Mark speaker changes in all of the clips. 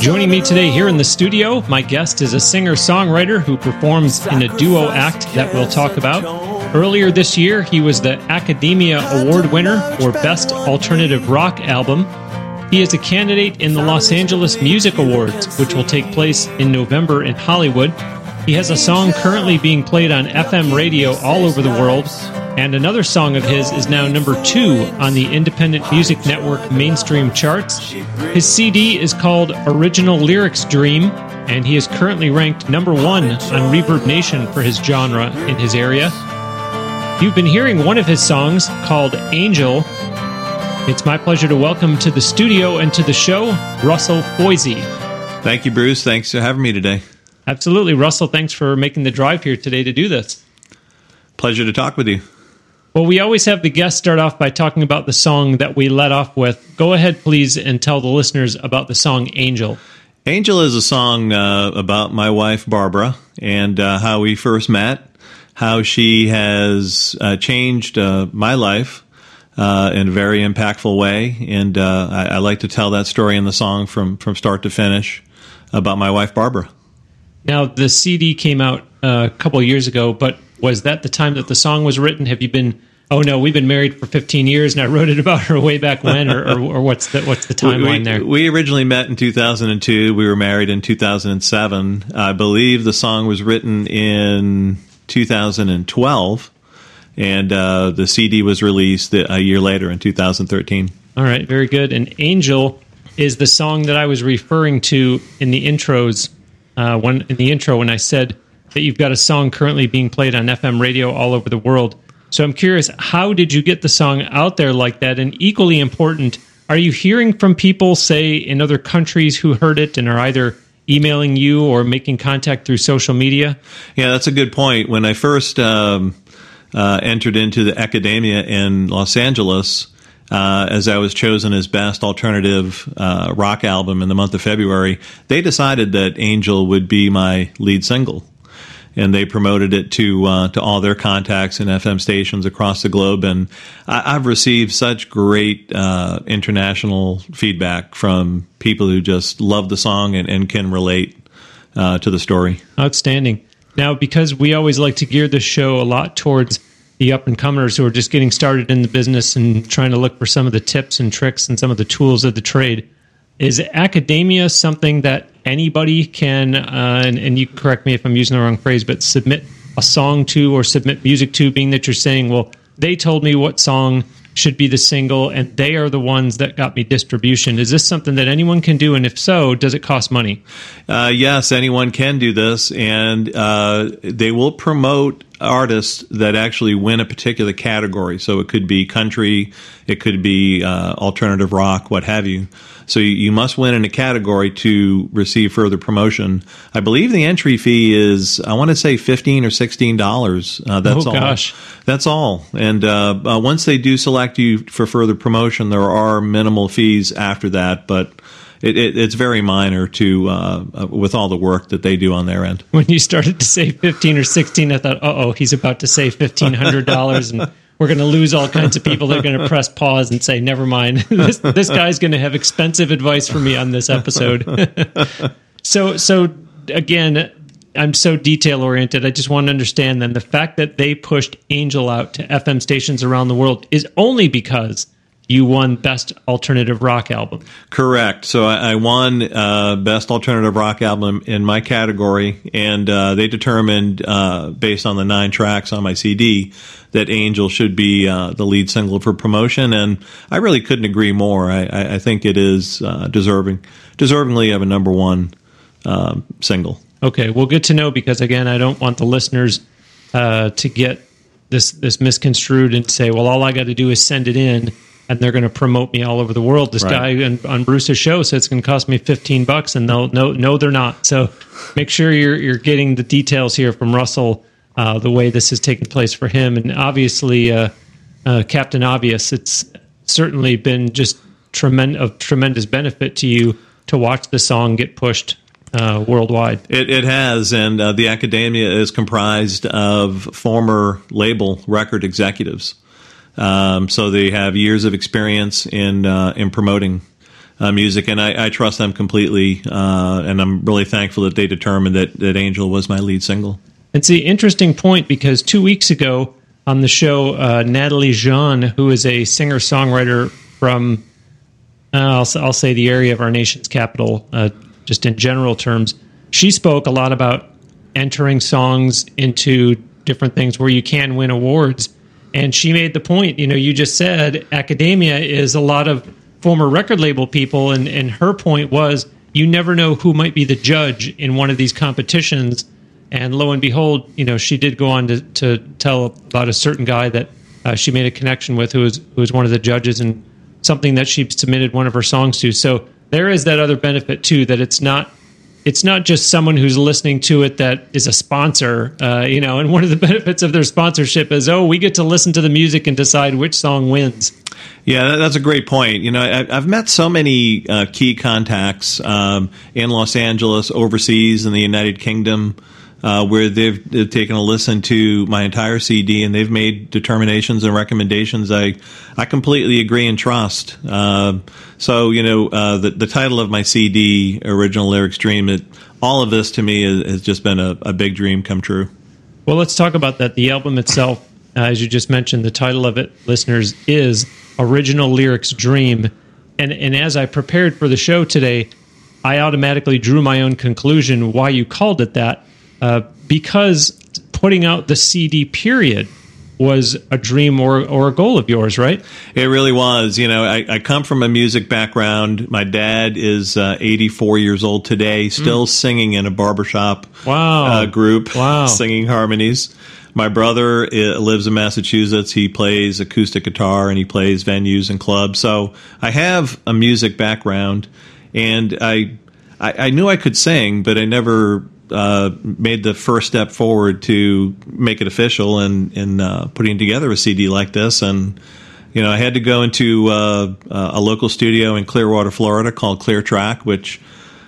Speaker 1: Joining me today here in the studio, my guest is a singer songwriter who performs in a duo act that we'll talk about. Earlier this year, he was the Akademia Award winner for Best Alternative Rock Album. He is a candidate in the Los Angeles Music Awards, which will take place in November in Hollywood. He has a song currently being played on FM radio all over the world, and another song of his is now number two on the Independent Music Network mainstream charts. His CD is called Original Lyrics Dream, and he is currently ranked number one on Reverb Nation for his genre in his area. You've been hearing one of his songs called Angel. It's my pleasure to welcome to the studio and to the show Russell Foisy.
Speaker 2: Thank you, Bruce. Thanks for having me today.
Speaker 1: Absolutely. Russell, thanks for making the drive here today to do this.
Speaker 2: Pleasure to talk with you.
Speaker 1: Well, we always have the guests start off by talking about the song that we let off with. Go ahead, please, and tell the listeners about the song Angel.
Speaker 2: Angel is a song uh, about my wife, Barbara, and uh, how we first met, how she has uh, changed uh, my life uh, in a very impactful way. And uh, I, I, like to tell that story in the song from, from start to finish about my wife, Barbara.
Speaker 1: Now, the CD came out a couple years ago, but was that the time that the song was written? Have you been oh no, we've been married for 15 years and I wrote it about her way back when, or, or, or what's the what's the timeline
Speaker 2: we,
Speaker 1: there?
Speaker 2: We originally met in 2002. We were married in 2007. I believe the song was written in 2012, and uh, the CD was released a year later in 2013.
Speaker 1: All right, very good. And Angel is the song that I was referring to in the intros. Uh, when in the intro, when I said that you've got a song currently being played on FM radio all over the world. So I'm curious, how did you get the song out there like that? And equally important, are you hearing from people, say, in other countries who heard it and are either emailing you or making contact through social media?
Speaker 2: Yeah, that's a good point. When I first um, uh, entered into the Akademia in Los Angeles, uh, as I was chosen as best alternative uh, rock album in the month of February, they decided that Angel would be my lead single and they promoted it to uh, to all their contacts and FM stations across the globe. And I, have received such great uh, international feedback from people who just love the song and, and can relate uh, to the story.
Speaker 1: Outstanding. Now, because we always like to gear the show a lot towards the up and comers who are just getting started in the business and trying to look for some of the tips and tricks and some of the tools of the trade. Is Akademia something that anybody can, uh, and, and you correct me if I'm using the wrong phrase, but submit a song to or submit music to, being that you're saying, well, they told me what song should be the single and they are the ones that got me distribution. Is this something that anyone can do? And if so, does it cost money?
Speaker 2: Uh, yes, anyone can do this. And uh, they will promote artists that actually win a particular category. So it could be country, it could be uh, alternative rock, what have you. So you, you, must win in a category to receive further promotion. I believe the entry fee is, I want to say fifteen or sixteen dollars.
Speaker 1: Uh, that's oh, all. Gosh.
Speaker 2: That's all. And uh, uh, once they do select you for further promotion, there are minimal fees after that, but. It, it, it's very minor to uh, uh, with all the work that they do on their end.
Speaker 1: When you started to say fifteen or sixteen, I thought, "Uh oh, he's about to say fifteen hundred dollars," and we're going to lose all kinds of people They're going to press pause and say, "Never mind, this, this guy's going to have expensive advice for me on this episode." so, so again, I'm so detail oriented. I just want to understand then the fact that they pushed Angel out to FM stations around the world is only because you won Best Alternative Rock Album.
Speaker 2: Correct. So I, I won uh, Best Alternative Rock Album in my category, and uh, they determined, uh, based on the nine tracks on my CD, that Angel should be uh, the lead single for promotion. And I really couldn't agree more. I, I, I think it is uh, deserving, deservingly of a number one um, single.
Speaker 1: Okay, well, good to know because again, I don't want the listeners uh, to get this this misconstrued and say, well, all I got to do is send it in and they're going to promote me all over the world. This right. guy on, on, Bruce's show said it's going to cost me 15 bucks and they'll no no they're not. So make sure you're you're getting the details here from Russell uh, the way this is taking place for him and obviously uh, uh, Captain Obvious it's certainly been just tremendous of tremendous benefit to you to watch the song get pushed uh, worldwide.
Speaker 2: It, it, has, and uh, the Akademia is comprised of former label record executives. Um, so they have years of experience in uh, in promoting uh, music, and I, I, trust them completely. Uh, and I'm really thankful that they determined that that Angel was my lead single.
Speaker 1: It's the interesting point because two weeks ago on the show, uh, Natalie Jean, who is a singer songwriter from uh, I'll, I'll, say the area of our nation's capital, uh, just in general terms, she spoke a lot about entering songs into different things where you can win awards and she made the point, you know, you just said Akademia is a lot of former record label people. And, and her point was you never know who might be the judge in one of these competitions. And lo and behold, you know, she did go on to, to tell about a certain guy that uh, she made a connection with who was, who was one of the judges and something that she submitted one of her songs to. So there is that other benefit too, that it's not it's not just someone who's listening to it that is a sponsor, uh, you know. And one of the benefits of their sponsorship is, oh, we get to listen to the music and decide which song wins.
Speaker 2: Yeah, that's a great point. You know, I, have met so many uh, key contacts um, in Los Angeles, overseas, in the United Kingdom uh, where they've, they've, taken a listen to my entire CD and they've made determinations and recommendations I I completely agree and trust. Uh, so you know uh, the the title of my CD, original lyrics dream, it, all of this to me is, has just been a, a, big dream come true.
Speaker 1: Well, let's talk about that. The album itself, uh, as you just mentioned, the title of it, listeners, is original lyrics dream. And and as I prepared for the show today, I automatically drew my own conclusion why you called it that uh, because putting out the CD period was a dream or, or a goal of yours, right?
Speaker 2: It really was. You know, I, I come from a music background. My dad is uh, 84 years old today, still mm. singing in a barbershop
Speaker 1: wow.
Speaker 2: uh, group,
Speaker 1: wow.
Speaker 2: singing harmonies. My brother uh, lives in Massachusetts. He plays acoustic guitar and he plays venues and clubs. So I have a music background, and I, I, I knew I could sing, but I never uh, made the first step forward to make it official and in uh, putting together a CD like this. And you know, I had to go into uh, a local studio in Clearwater, Florida, called Clear Track, which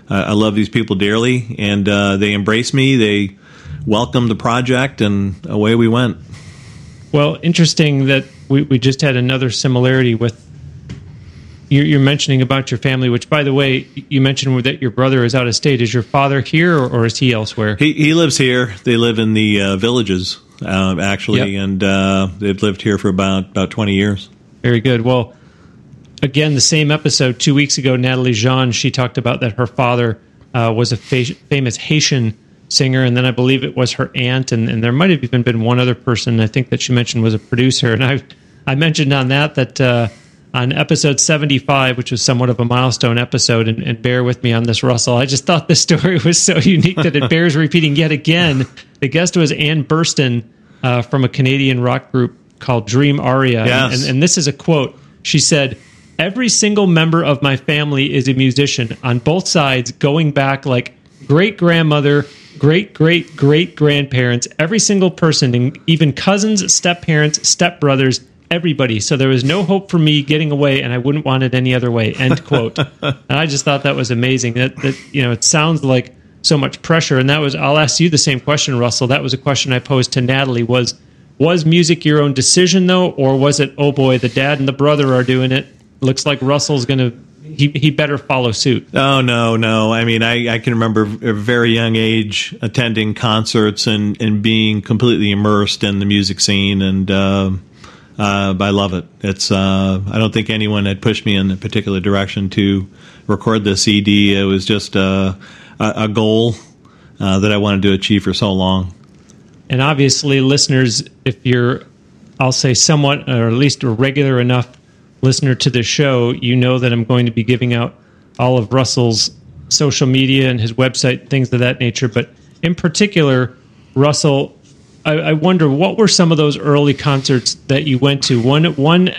Speaker 2: uh, I love these people dearly, and uh, they embraced me. They welcomed the project, and away we went.
Speaker 1: Well, interesting that we, we just had another similarity with you're, you're, mentioning about your family, which, by the way, you mentioned that your brother is out of state. Is your father here, or, or is he elsewhere?
Speaker 2: He, he lives here. They live in the uh, villages, uh, actually, yep. and uh, they've lived here for about about twenty years.
Speaker 1: Very good. Well, again, the same episode two weeks ago, Natalie Jean she talked about that her father uh, was a fa- famous Haitian singer, and then I believe it was her aunt, and, and there might have even been one other person I think that she mentioned was a producer, and I I mentioned on that that uh, on episode 75, which was somewhat of a milestone episode. And, and, bear with me on this, Russell. I just thought this story was so unique that it bears repeating yet again. The guest was Ann Burston uh, from a Canadian rock group called Dream Aria.
Speaker 2: Yes.
Speaker 1: And, and this is a quote. She said, Every single member of my family is a musician on both sides, going back like great grandmother, great great great grandparents, every single person, even cousins, step parents, step brothers everybody. So there was no hope for me getting away, and I wouldn't want it any other way. End quote. and I just thought that was amazing. That that you know, it sounds like so much pressure. And that was I'll ask you the same question, Russell. That was a question I posed to Natalie. Was was music your own decision though, or was it oh boy, the dad and the brother are doing it? Looks like Russell's going to he, he better follow suit.
Speaker 2: Oh no, no. I mean, I, I can remember a very young age attending concerts and, and being completely immersed in the music scene, and uh, uh, I love it. It's uh, I don't think anyone had pushed me in a particular direction to record the CD. It was just uh, a, a goal uh, that I wanted to achieve for so long.
Speaker 1: And obviously, listeners, if you're, I'll say, somewhat or at least a regular enough listener to the show, you know that I'm going to be giving out all of Russell's social media and his website, things of that nature. But in particular, Russell, I, I wonder what were some of those early concerts that you went to? One one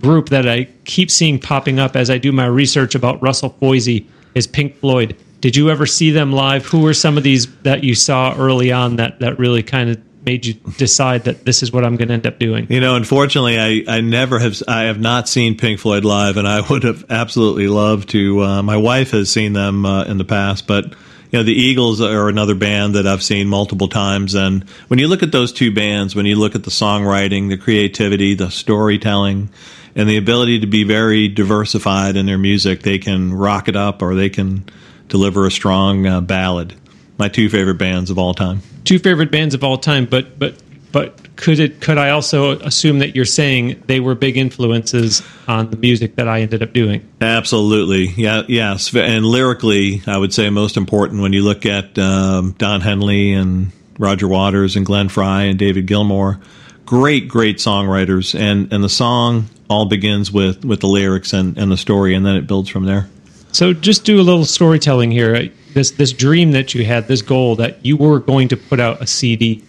Speaker 1: group that I keep seeing popping up as I do my research about Russell Foisy is Pink Floyd. Did you ever see them live? Who were some of these that you saw early on that, that really kind of made you decide that this is what I'm going to end up doing?
Speaker 2: You know, unfortunately, I, I never have I have not seen Pink Floyd live, and I would have absolutely loved to. Uh, my wife has seen them uh, in the past, but you know, the Eagles are another band that I've seen multiple times. And when you look at those two bands, when you look at the songwriting, the creativity, the storytelling, and the ability to be very diversified in their music, they can rock it up or they can deliver a strong uh, ballad. My two favorite bands of all time.
Speaker 1: Two favorite bands of all time, but but but could it could I also assume that you're saying they were big influences on the music that I ended up doing?
Speaker 2: Absolutely, yeah, yes, and lyrically, I would say most important when you look at um, Don Henley and Roger Waters and Glenn Frey and David Gilmour. Great, great songwriters, and and the song all begins with with the lyrics and and the story, and then it builds from there.
Speaker 1: So just do a little storytelling here. This this dream that you had, this goal that you were going to put out a CD.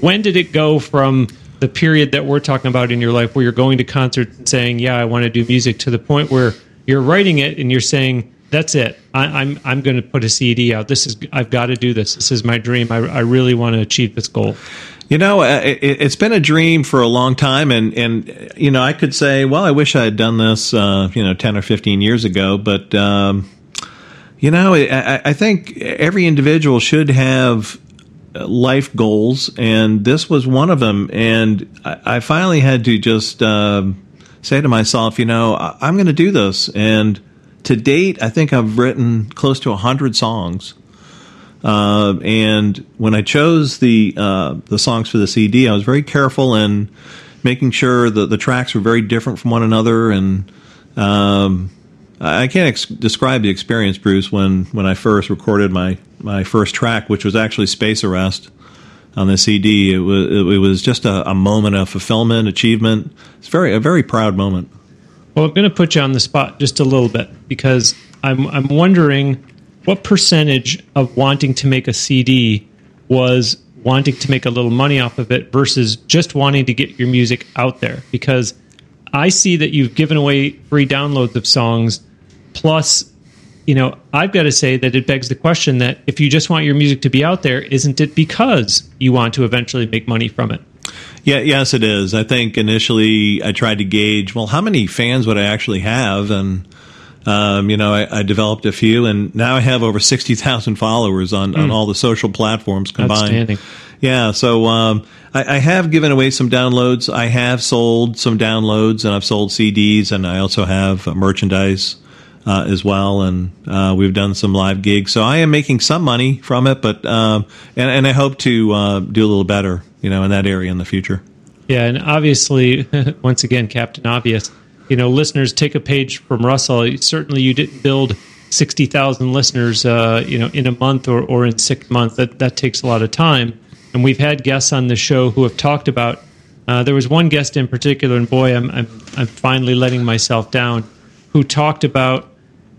Speaker 1: When did it go from the period that we're talking about in your life where you're going to concerts and saying, "Yeah, I want to do music," to the point where you're writing it and you're saying, "That's it. I, am I'm, I'm going to put a CD out. This is I've got to do this. This is my dream. I, I really want to achieve this goal."
Speaker 2: You know, uh, it, has been a dream for a long time, and and you know, I could say, well, I wish I had done this, uh, you know, ten or fifteen years ago. But um, you know, I, I, think every individual should have life goals, and this was one of them. And I, I finally had to just uh, say to myself, you know, I, am going to do this. And to date, I think I've written close to hundred songs. Uh, and when I chose the uh, the songs for the CD, I was very careful in making sure that the tracks were very different from one another. And um, I can't ex- describe the experience, Bruce, when, when I first recorded my, my first track, which was actually Space Arrest on the CD. It was it was just a, a moment of fulfillment, achievement. It's very a very proud moment.
Speaker 1: Well, I'm going to put you on the spot just a little bit because I'm I'm wondering what percentage of wanting to make a CD was wanting to make a little money off of it versus just wanting to get your music out there? Because I see that you've given away free downloads of songs, plus, you know, I've got to say that it begs the question that if you just want your music to be out there, isn't it because you want to eventually make money from it?
Speaker 2: Yeah, yes, it is. I think initially I tried to gauge, well, how many fans would I actually have? And um, you know, I, I, developed a few, and now I have over sixty thousand followers on, mm. on hmm. all the social platforms combined. Yeah, so um, I, I, have given away some downloads. I have sold some downloads, and I've sold CDs, and I also have uh, merchandise uh, as well. And uh, we've done some live gigs, so I am making some money from it. But um, and, and, I hope to uh, do a little better, you know, in that area in the future.
Speaker 1: Yeah, and obviously, once again, Captain Obvious you know, listeners take a page from Russell. Certainly, you didn't build sixty thousand listeners, uh, you know, in a month or, or in six months. That that takes a lot of time. And we've had guests on the show who have talked about. Uh, there was one guest in particular, and boy, I'm, I'm I'm finally letting myself down. Who talked about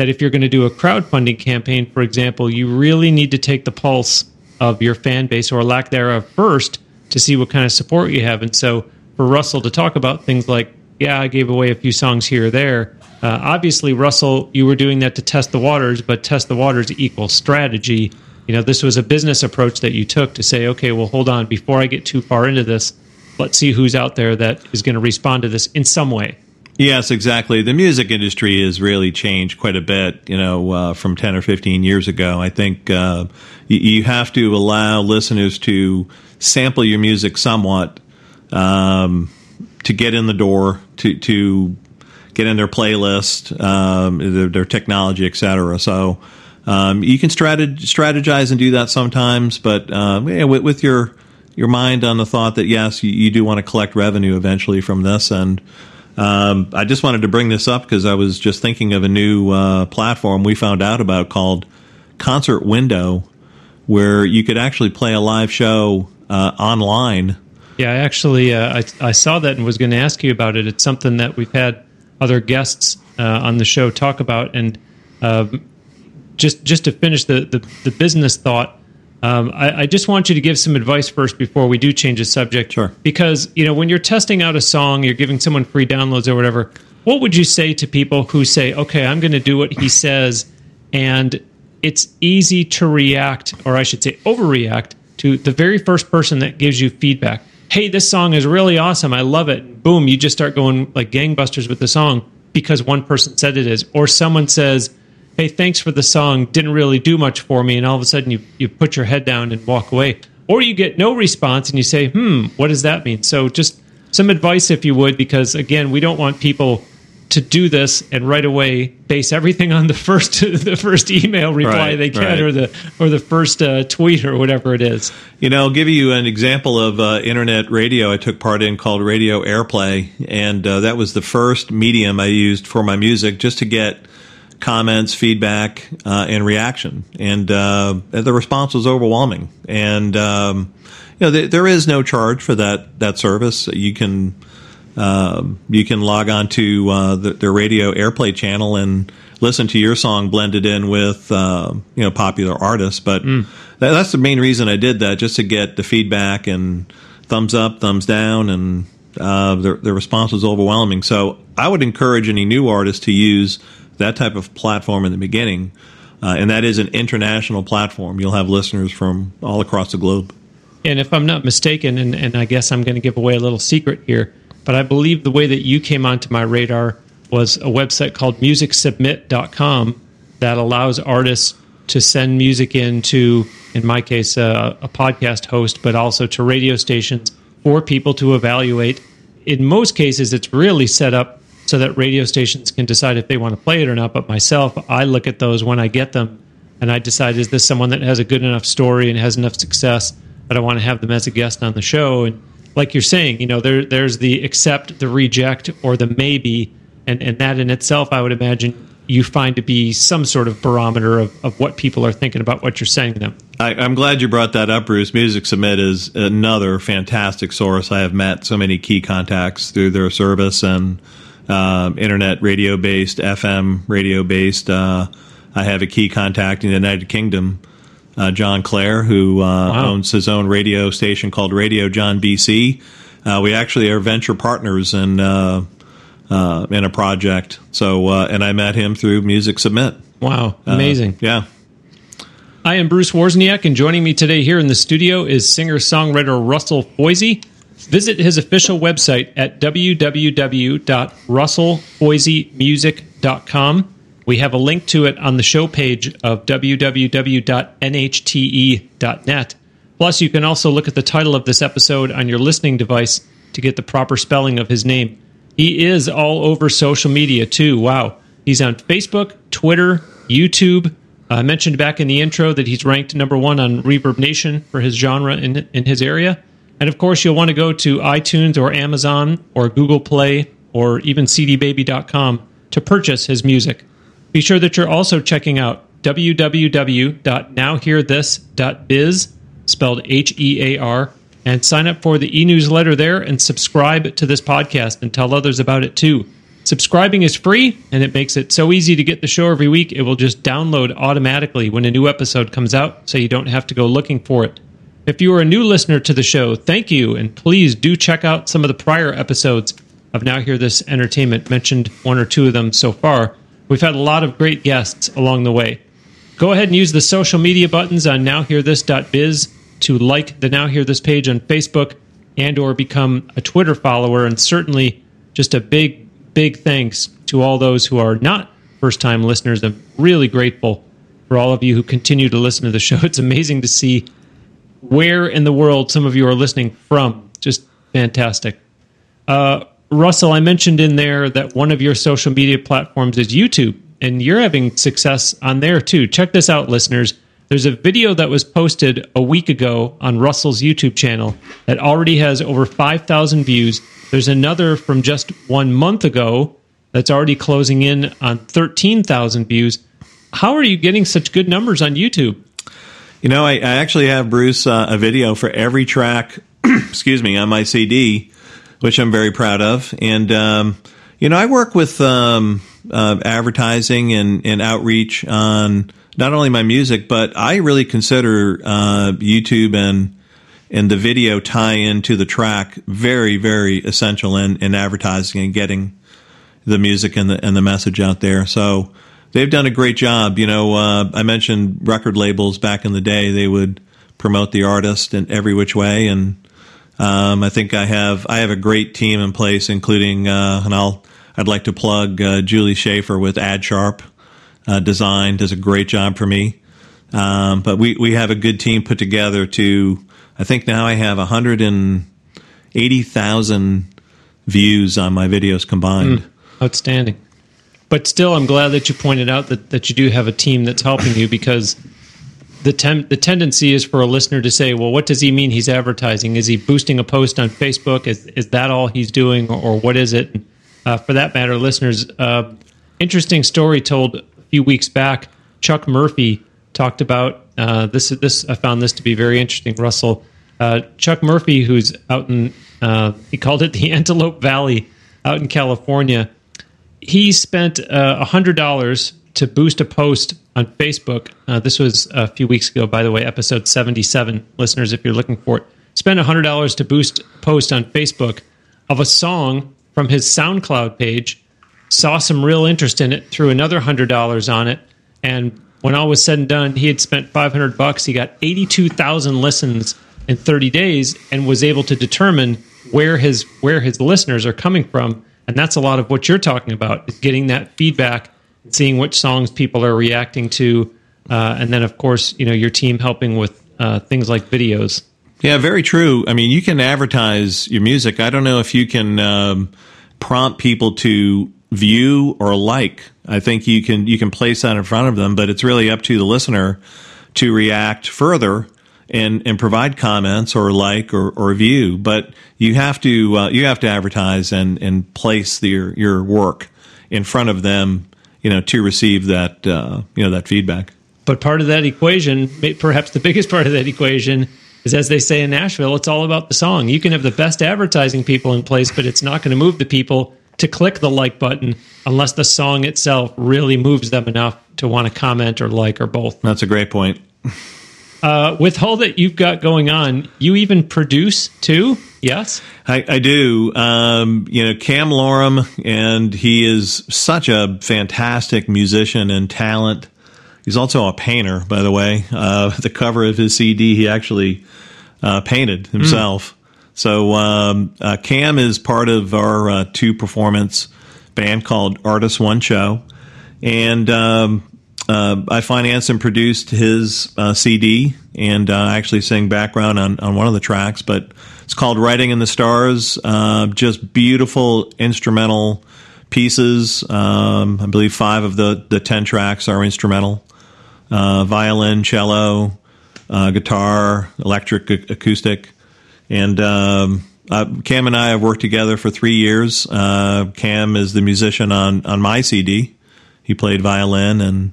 Speaker 1: that if you're going to do a crowdfunding campaign, for example, you really need to take the pulse of your fan base or lack thereof first to see what kind of support you have. And so, for Russell to talk about things like yeah, I gave away a few songs here or there. Uh, obviously, Russell, you were doing that to test the waters, but test the waters equals strategy. You know, this was a business approach that you took to say, okay, well, hold on, before I get too far into this, let's see who's out there that is going to respond to this in some way.
Speaker 2: Yes, exactly. The music industry has really changed quite a bit, you know, uh, from 10 or 15 years ago. I think uh, you, you, have to allow listeners to sample your music somewhat. Um, to get in the door, to to get in their playlist, um, their, their, technology, etc. So um, you can strateg- strategize and do that sometimes, but um, yeah, with, with, your your mind on the thought that yes, you, you do want to collect revenue eventually from this. And um, I just wanted to bring this up because I was just thinking of a new uh, platform we found out about called Concert Window, where you could actually play a live show uh, online.
Speaker 1: Yeah, I actually uh, I, I saw that and was going to ask you about it. It's something that we've had other guests uh, on the show talk about, and um, just just to finish the the, the business thought. Um, I, I, just want you to give some advice first before we do change the subject.
Speaker 2: Sure.
Speaker 1: Because you know when you're testing out a song, you're giving someone free downloads or whatever. What would you say to people who say, "Okay, I'm going to do what he says," and it's easy to react, or I should say, overreact to the very first person that gives you feedback. Hey, this song is really awesome. I love it. Boom, you just start going like gangbusters with the song because one person said it is, or someone says hey, thanks for the song, didn't really do much for me, and all of a sudden you, you put your head down and walk away. Or you get no response and you say, hmm, what does that mean? So just some advice, if you would, because again, we don't want people to do this and right away base everything on the first the first email reply right, they get right. or the or the first uh, tweet or whatever it is.
Speaker 2: You know, I'll give you an example of uh, internet radio I took part in called Radio Airplay, and uh, that was the first medium I used for my music just to get comments, feedback, uh, and reaction. And uh, the response was overwhelming. And um, you know, th- there is no charge for that that service. You can uh, you can log on to uh, the, the, radio airplay channel and listen to your song blended in with uh, you know popular artists. But mm. that, that's the main reason I did that, just to get the feedback and thumbs up, thumbs down, and uh, the, the response was overwhelming. So I would encourage any new artist to use that type of platform in the beginning. Uh, and that is an international platform. You'll have listeners from all across the globe.
Speaker 1: And if I'm not mistaken, and, and I guess I'm going to give away a little secret here, but I believe the way that you came onto my radar was a website called musicsubmit.com that allows artists to send music into, in my case, uh, a podcast host, but also to radio stations for people to evaluate. In most cases, it's really set up so that radio stations can decide if they want to play it or not. But myself, I look at those when I get them and I decide is this someone that has a good enough story and has enough success that I want to have them as a guest on the show. And like you're saying, you know, there there's the accept, the reject, or the maybe, and and that in itself, I would imagine you find to be some sort of barometer of, of what people are thinking about what you're saying to them.
Speaker 2: I, am glad you brought that up, Bruce. Music Submit is another fantastic source. I have met so many key contacts through their service and uh, internet radio based, FM radio based. Uh, I have a key contact in the United Kingdom, uh, John Clare, who uh, wow. owns his own radio station called Radio John BC. Uh, we actually are venture partners in uh, in a project. So, and I met him through Music Submit.
Speaker 1: Wow, amazing!
Speaker 2: yeah.
Speaker 1: I am Bruce Wozniak, and joining me today here in the studio is singer songwriter Russell Foisy. Visit his official website at www.russellfoisymusic.com. We have a link to it on the show page of www.nhte.net. Plus, you can also look at the title of this episode on your listening device to get the proper spelling of his name. He is all over social media too. Wow. He's on Facebook, Twitter, YouTube. Uh, I mentioned back in the intro that he's ranked number one on Reverb Nation for his genre in, in his area. And of course, you'll want to go to iTunes or Amazon or Google Play or even cdbaby.com to purchase his music. Be sure that you're also checking out www.nowhearthis.biz, spelled H E A R, and sign up for the e newsletter there and subscribe to this podcast and tell others about it too. Subscribing is free and it makes it so easy to get the show every week. It will just download automatically when a new episode comes out so you don't have to go looking for it. If you are a new listener to the show, thank you, and please do check out some of the prior episodes of Now Hear This Entertainment. Mentioned one or two of them so far. We've had a lot of great guests along the way. Go ahead and use the social media buttons on nowhearthis.biz to like the Now Hear This page on Facebook and or become a Twitter follower and certainly just a big big thanks to all those who are not first time listeners. I'm really grateful for all of you who continue to listen to the show. It's amazing to see where in the world some of you are listening from. Just fantastic. Uh, Russell, I mentioned in there that one of your social media platforms is YouTube, and you're having success on there too. Check this out, listeners. There's a video that was posted a week ago on Russell's YouTube channel that already has over 5,000 views. There's another from just one month ago that's already closing in on 13,000 views. How are you getting such good numbers on YouTube?
Speaker 2: You know, I, I actually have Bruce uh, a video for every track, excuse me, on my CD, which I'm very proud of. And um, you know, I work with um, uh, advertising and, and outreach on not only my music, but I really consider uh, YouTube and and the video tie into the track very, very essential in, in advertising and getting the music and the and the message out there. So they've done a great job. You know, uh, I mentioned record labels back in the day; they would promote the artist in every which way, and um, I think I have I have a great team in place, including uh, and I'll I'd like to plug uh, Julie Schaefer with AdSharp uh, Design does a great job for me. Um, but we we have a good team put together to. I think now I have 180,000 views on my videos combined. Mm,
Speaker 1: outstanding. But still, I'm glad that you pointed out that, that you do have a team that's helping you because the tem- the tendency is for a listener to say, "Well, what does he mean? He's advertising? Is he boosting a post on Facebook? Is is that all he's doing, or, what is it?" Uh, for that matter, listeners, uh, interesting story told a few weeks back. Chuck Murphy talked about uh, this. This I found this to be very interesting. Russell, uh, Chuck Murphy, who's out in uh, he called it the Antelope Valley out in California he spent uh, a hundred dollars to boost a post on Facebook. Uh, this was a few weeks ago, by the way, episode seventy-seven. Listeners, if you're looking for it, spent a hundred dollars to boost post on Facebook of a song from his SoundCloud page. Saw some real interest in it, threw another hundred dollars on it, and when all was said and done, he had spent five hundred bucks. He got eighty-two thousand listens in thirty days, and was able to determine where his where his listeners are coming from and that's a lot of what you're talking about is getting that feedback, seeing which songs people are reacting to, uh, and then of course you know your team helping with uh, things like videos.
Speaker 2: Yeah, very true. I mean, you can advertise your music. I don't know if you can um, prompt people to view or like. I think you can you can place that in front of them, but it's really up to the listener to react further and and provide comments or like or, or view. But you have to uh, you have to advertise and and place your your work in front of them, you know, to receive that uh, you know that feedback.
Speaker 1: But part of that equation, perhaps the biggest part of that equation, is as they say in Nashville, it's all about the song. You can have the best advertising people in place, but it's not going to move the people to click the like button unless the song itself really moves them enough to want to comment or like or both.
Speaker 2: That's a great point.
Speaker 1: Uh, with all that you've got going on, you even produce too? Yes,
Speaker 2: I, I do. Um, you know, Cam Lorem, and he is such a fantastic musician and talent. He's also a painter, by the way. Uh, the cover of his CD, he actually uh, painted himself. Mm. So um, uh, Cam is part of our uh, two performance band called Artist One Show, and um, uh, I financed and produced his uh, CD and uh, actually sang background on, on one of the tracks, but it's called Writing in the Stars. Uh, just beautiful instrumental pieces. Um, I believe five of the, the 10 tracks are instrumental uh, violin, cello, uh, guitar, electric, acoustic. And um, Cam and I have worked together for three years. Cam is the musician on, on my CD. He played violin and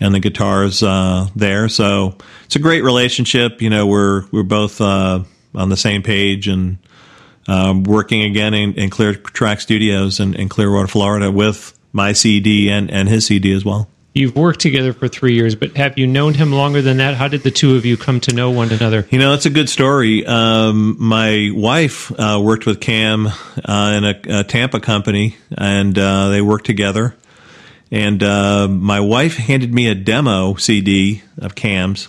Speaker 2: and the guitars uh, there. So it's a great relationship. You know, we're we're both uh, on the same page and um, working again in, in Clear Track Studios in, in, Clearwater, Florida, with my CD and and his CD as well.
Speaker 1: You've worked together for three years, but have you known him longer than that? How did the two of you come to know one another?
Speaker 2: You know, it's a good story. Um, my wife uh, worked with Cam uh, in a, a, Tampa company, and uh, they worked together and uh, my wife handed me a demo CD of Cam's.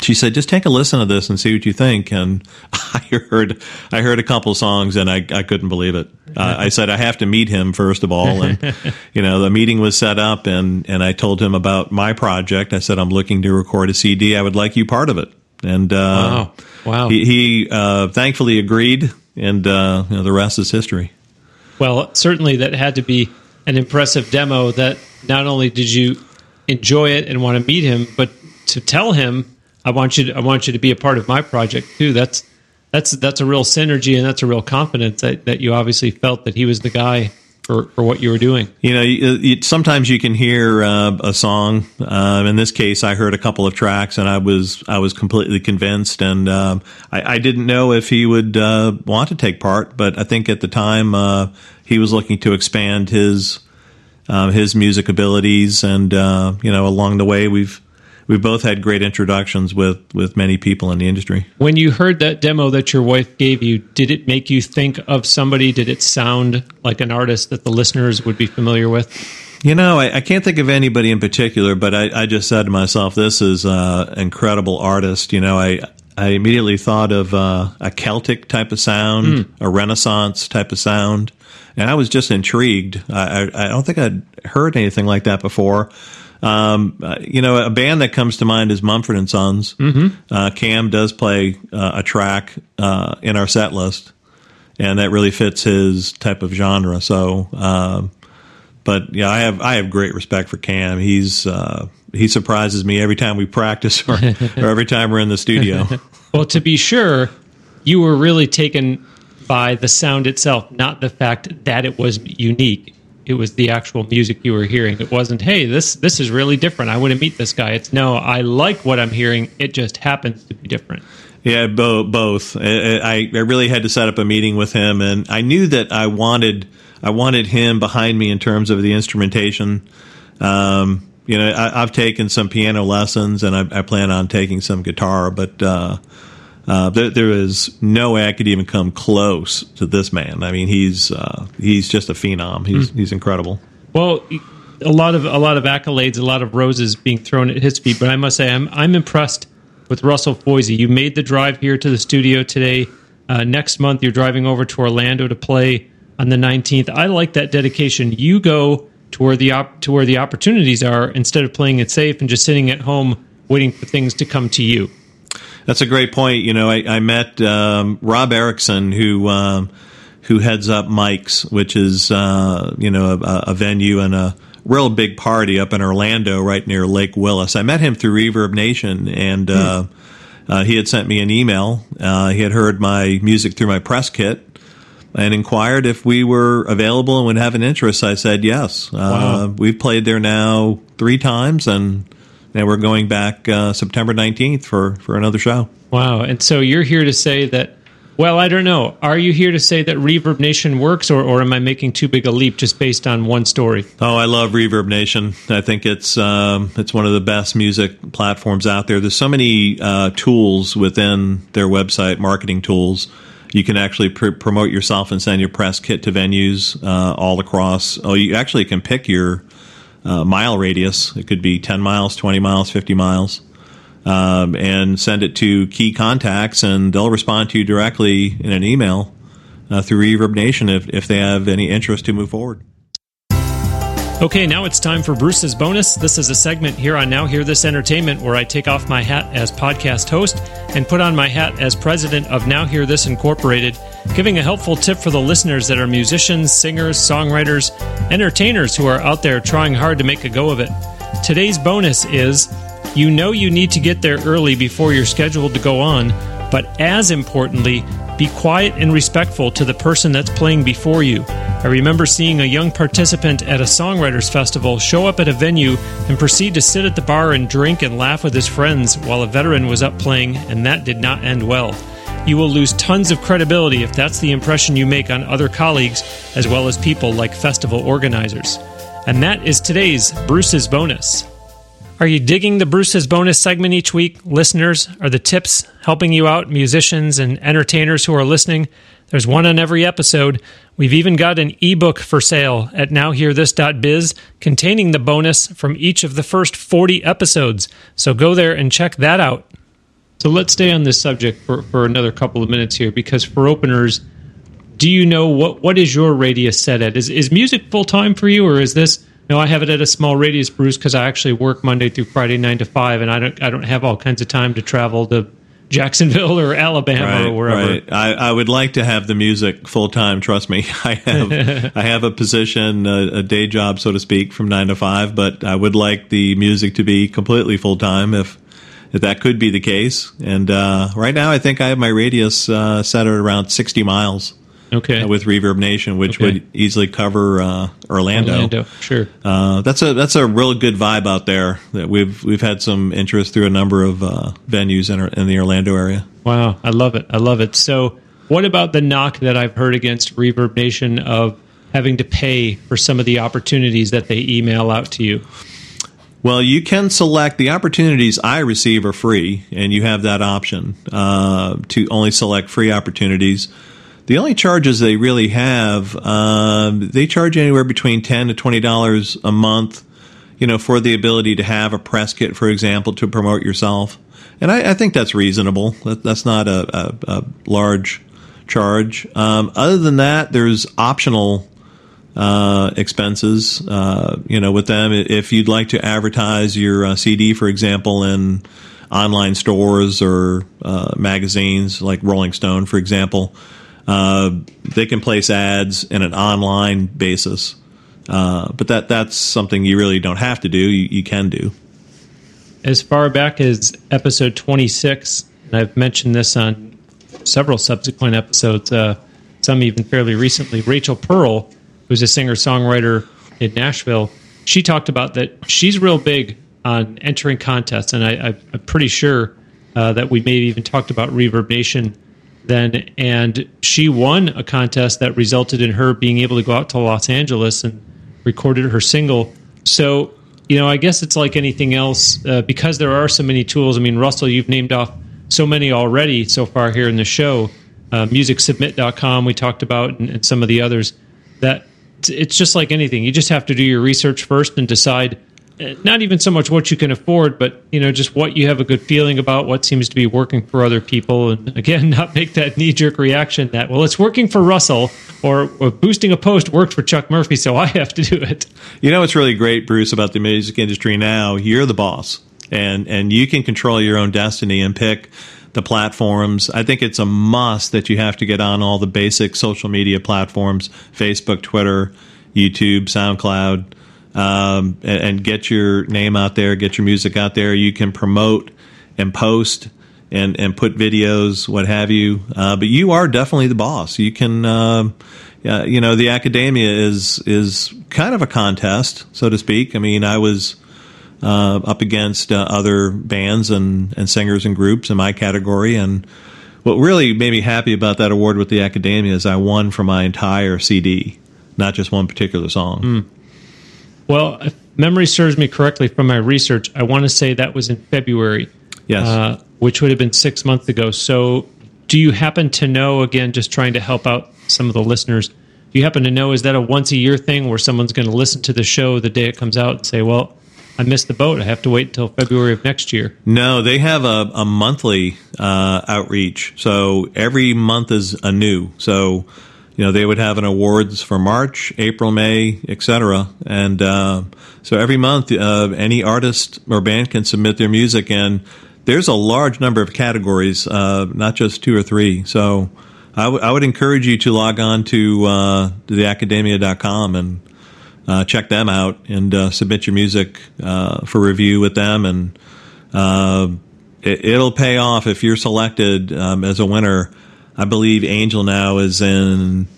Speaker 2: She said, "Just take a listen to this and see what you think." And I heard, I heard a couple songs, and I, I couldn't believe it. Uh, I said, "I have to meet him first of all." And you know, the meeting was set up, and and I told him about my project. I said, "I'm looking to record a CD. I would like you part of it." And uh, wow, wow, he, he uh, thankfully agreed, and uh, you know, the rest is history.
Speaker 1: Well, certainly that had to be an impressive demo that not only did you enjoy it and want to meet him, but to tell him, I want you to, I want you to be a part of my project too. That's that's that's a real synergy and that's a real confidence that, that you obviously felt that he was the guy for what you were doing.
Speaker 2: You know, you, you, sometimes you can hear uh, a song. Uh, in this case, I heard a couple of tracks, and I was I was completely convinced. And um, I, I, didn't know if he would uh, want to take part, but I think at the time uh, he was looking to expand his um, his music abilities, and uh, you know, along the way, we've we both had great introductions with with many people in the industry.
Speaker 1: When you heard that demo that your wife gave you, did it make you think of somebody? Did it sound like an artist that the listeners would be familiar with?
Speaker 2: You know, I, I can't think of anybody in particular, but I, I just said to myself, "This is an incredible artist." You know, I I immediately thought of uh, a Celtic type of sound, mm. a Renaissance type of sound, and I was just intrigued. I, I, I don't think I'd heard anything like that before. Um, uh, you know, a band that comes to mind is Mumford and Sons. Mm-hmm. Uh, Cam does play uh, a track uh, in our set list, and that really fits his type of genre. So, um, but yeah, I have I have great respect for Cam. He's uh, he surprises me every time we practice or, or every time we're in the studio.
Speaker 1: well, to be sure, you were really taken by the sound itself, not the fact that it was unique it was the actual music you were hearing. It wasn't, hey, this this is really different. I want to meet this guy. It's no, I like what I'm hearing. It just happens to be different.
Speaker 2: Yeah, bo- both. I, I really had to set up a meeting with him, and I knew that I wanted I wanted him behind me in terms of the instrumentation. Um, you know, I, have taken some piano lessons, and I, I, plan on taking some guitar, but. Uh, uh, there, there is no way I could even come close to this man. I mean, he's uh, he's just a phenom. He's mm. he's incredible.
Speaker 1: Well, a lot of a lot of accolades, a lot of roses being thrown at his feet. But I must say, I'm I'm impressed with Russell Foisy. You made the drive here to the studio today. Uh, next month, you're driving over to Orlando to play on the 19th. I like that dedication. You go to where the op- to where the opportunities are instead of playing it safe and just sitting at home waiting for things to come to you.
Speaker 2: That's a great point. You know, I, I met um, Rob Erickson, who um, who heads up Mike's, which is uh, you know a, a, venue and a real big party up in Orlando, right near Lake Willis. I met him through Reverb Nation, and uh, uh, he had sent me an email. Uh, he had heard my music through my press kit. And inquired if we were available and would have an interest. I said yes. Uh, wow. We've played there now three times, and and we're going back uh, September 19th for, for another show.
Speaker 1: Wow. And so you're here to say that, well, I don't know. Are you here to say that Reverb Nation works, or, or am I making too big a leap just based on one story?
Speaker 2: Oh, I love Reverb Nation. I think it's um, it's one of the best music platforms out there. There's so many uh, tools within their website, marketing tools. You can actually pr- promote yourself and send your press kit to venues uh, all across. Oh, you actually can pick your uh, mile radius. It could be 10 miles, 20 miles, 50 miles. Um, and send it to key contacts, and they'll respond to you directly in an email uh, through Reverb Nation if, if they have any interest to move forward.
Speaker 1: Okay, now it's time for Bruce's bonus. This is a segment here on Now Hear This Entertainment where I take off my hat as podcast host and put on my hat as president of Now Hear This Incorporated, giving a helpful tip for the listeners that are musicians, singers, songwriters, entertainers who are out there trying hard to make a go of it. Today's bonus is you know you need to get there early before you're scheduled to go on, but as importantly, be quiet and respectful to the person that's playing before you. I remember seeing a young participant at a songwriters festival show up at a venue and proceed to sit at the bar and drink and laugh with his friends while a veteran was up playing, and that did not end well. You will lose tons of credibility if that's the impression you make on other colleagues as well as people like festival organizers. And that is today's Bruce's bonus. Are you digging the Bruce's bonus segment each week? Listeners, are the tips helping you out, musicians and entertainers who are listening? There's one on every episode. We've even got an ebook for sale at nowhearthis.biz containing the bonus from each of the first 40 episodes. So go there and check that out. So let's stay on this subject for, for another couple of minutes here because for openers, do you know what, what is your radius set at? Is, is music full time for you or is this no, I have it at a small radius, Bruce, because I actually work Monday through Friday, nine to five, and I don't I don't have all kinds of time to travel to Jacksonville or Alabama right, or wherever. Right.
Speaker 2: I, I would like to have the music full time. Trust me, I have I have a position, a, a, day job, so to speak, from nine to five. But I would like the music to be completely full time if that that could be the case. And uh, right now, I think I have my radius uh, set at around 60 miles.
Speaker 1: Okay.
Speaker 2: With Reverb Nation, which
Speaker 1: Okay.
Speaker 2: would easily cover uh, Orlando.
Speaker 1: Orlando, sure.
Speaker 2: Uh, that's a that's a real good vibe out there. That we've we've had some interest through a number of uh, venues in, in the Orlando area.
Speaker 1: Wow, I love it. I love it. So, what about the knock that I've heard against Reverb Nation of having to pay for some of the opportunities that they email out to you?
Speaker 2: Well, you can select the opportunities I receive are free, and you have that option uh, to only select free opportunities. The only charges they really have, um, they charge anywhere between ten to twenty dollars a month. You know, for the ability to have a press kit, for example, to promote yourself, and I, I think that's reasonable. That, that's not a, a, a large charge. Um, other than that, there's optional uh, expenses. Uh, you know, with them, if you'd like to advertise your uh, CD, for example, in online stores or uh, magazines like Rolling Stone, for example, uh, they can place ads in an online basis. But that that's something you really don't have to do. You, you can do.
Speaker 1: As far back as episode 26, and I've mentioned this on several subsequent episodes, some even fairly recently, Rachel Pearl, who's a singer songwriter in Nashville, she talked about that she's real big on entering contests. And I, I'm pretty sure uh, that we maybe even talked about Reverb Nation then. And she won a contest that resulted in her being able to go out to Los Angeles and recorded her single. So, you know, I guess it's like anything else uh, because there are so many tools. I mean, Russell, you've named off so many already so far here in the show. Uh, MusicSubmit.com, we talked about, and, and some of the others. That it's just like anything. You just have to do your research first and decide uh, not even so much what you can afford, but you know, just what you have a good feeling about, what seems to be working for other people, and again, not make that knee jerk reaction that well, it's working for Russell, or, or boosting a post worked for Chuck Murphy, so I have to do it.
Speaker 2: You know what's really great, Bruce, about the music industry now? You're the boss, and and you can control your own destiny and pick the platforms. I think it's a must that you have to get on all the basic social media platforms: Facebook, Twitter, YouTube, SoundCloud, um, and, and get your name out there, get your music out there. You can promote and post. And, and put videos, what have you. Uh, but you are definitely the boss. You can, yeah, you know, the Akademia is is kind of a contest, so to speak. I mean, I was uh, up against uh, other bands and, and singers and groups in my category, and what really made me happy about that award with the Akademia is I won for my entire CD, not just one particular song.
Speaker 1: Well, if memory serves me correctly from my research, I want to say that was in February.
Speaker 2: Yes.
Speaker 1: Uh, which would have been six months ago. So, do you happen to know, again, just trying to help out some of the listeners, do you happen to know, is that a once a year thing where someone's going to listen to the show the day it comes out and say, well, I missed the boat. I have to wait until February of next year?
Speaker 2: No, they have a, a monthly uh, outreach. So every month is anew. So, you know, they would have an awards for March, April, May, etc. And uh, so every month, uh, any artist or band can submit their music, and there's a large number of categories, uh, not just two or three. So I, w- I would encourage you to log on to uh, theakademia.com and uh, check them out and uh, submit your music uh, for review with them, and uh, it, it'll pay off if you're selected um, as a winner. I believe Angel now is in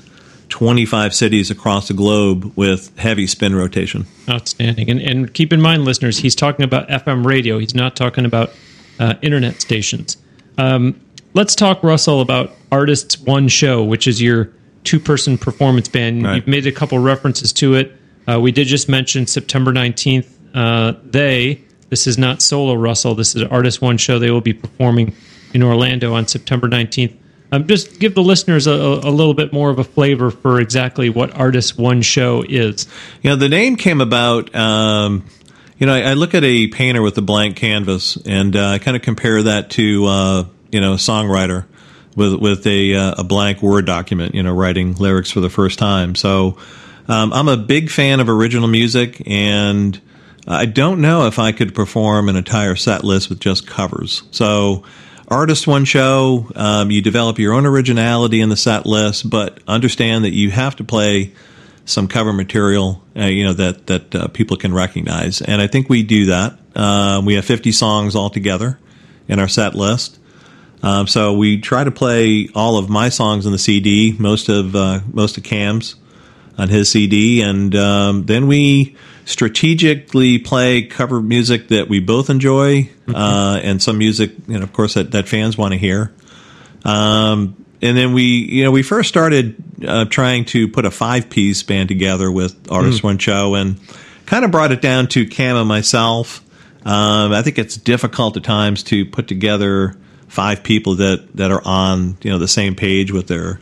Speaker 2: 25 cities across the globe with heavy spin rotation.
Speaker 1: Outstanding. And, and keep in mind, listeners, he's talking about FM radio. He's not talking about uh, internet stations. Um, let's talk, Russell, about Artists One Show, which is your two person performance band.
Speaker 2: Right.
Speaker 1: You've made a couple references to it. Uh, we did just mention September 19th. Uh, they, this is not solo Russell, this is Artist One Show. They will be performing in Orlando on September 19th. Um, just give the listeners a, a little bit more of a flavor for exactly what Artist One Show is.
Speaker 2: You know, the name came about. Um, you know, I, I look at a painter with a blank canvas, and uh, I kind of compare that to uh, you know a songwriter with with a uh, a blank word document. You know, writing lyrics for the first time. So um, I'm a big fan of original music, and I don't know if I could perform an entire set list with just covers. So artist one show um, you develop your own originality in the set list but understand that you have to play some cover material uh, you know that that uh, people can recognize and i think we do that uh, we have 50 songs altogether in our set list. Um, so we try to play all of my songs on the CD, most of uh, most of Cam's on his CD, and um, then we strategically play cover music that we both enjoy, mm-hmm. uh, and some music, you know, of course, that, that fans want to hear. Um, and then we, you know, we first started uh, trying to put a five piece band together with Artist mm. One Show, and kind of brought it down to Cam and myself. Um, I think it's difficult at times to put together five people that, that are on you know the same page with their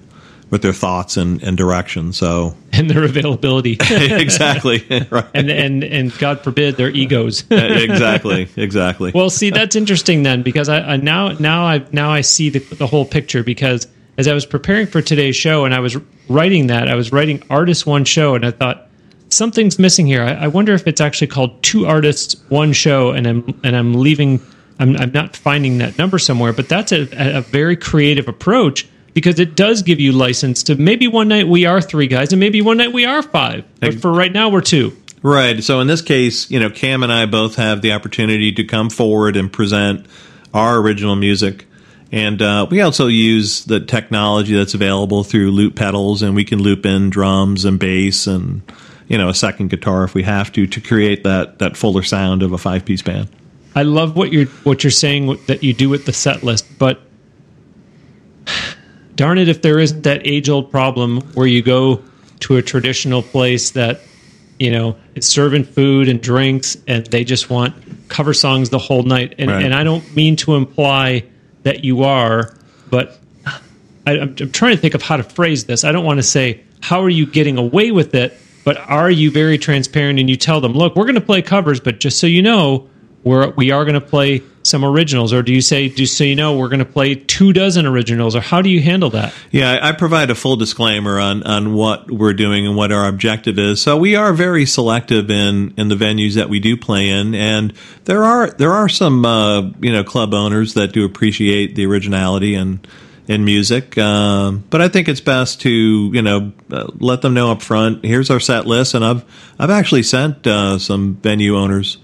Speaker 2: with their thoughts and, and direction. So
Speaker 1: and their availability
Speaker 2: exactly right.
Speaker 1: and and and God forbid their egos
Speaker 2: exactly exactly.
Speaker 1: Well, see that's interesting then because I, I now now I now I see the, the whole picture because as I was preparing for today's show and I was writing that I was writing artist one show and I thought something's missing here. I, I wonder if it's actually called two artists one show and I'm and I'm leaving. I'm, I'm not finding that number somewhere, but that's a, a very creative approach because it does give you license to maybe one night we are three guys and maybe one night we are five. But for right now, we're two.
Speaker 2: Right. So in this case, you know, Cam and I both have the opportunity to come forward and present our original music. And uh, we also use the technology that's available through loop pedals, and we can loop in drums and bass and you know a second guitar if we have to to create that that fuller sound of a five piece band.
Speaker 1: I love what you're what you're saying that you do with the set list, but darn it if there isn't that age old problem where you go to a traditional place that you know is serving food and drinks and they just want cover songs the whole night. And, right. and i don't mean to imply that you are but I, am trying to think of how to phrase this. I don't want to say how are you getting away with it? But are you very transparent and you tell them look we're going to play covers but just so you know we're we are going to play some originals, or do you say, do so you know, we're going to play two dozen originals, or how do you handle that?
Speaker 2: Yeah, I provide a full disclaimer on on what we're doing and what our objective is. So we are very selective in in the venues that we do play in, and there are there are some uh, you know club owners that do appreciate the originality and in music. Um, but I think it's best to you know uh, let them know up front. Here's our set list, and I've I've actually sent uh, some venue owners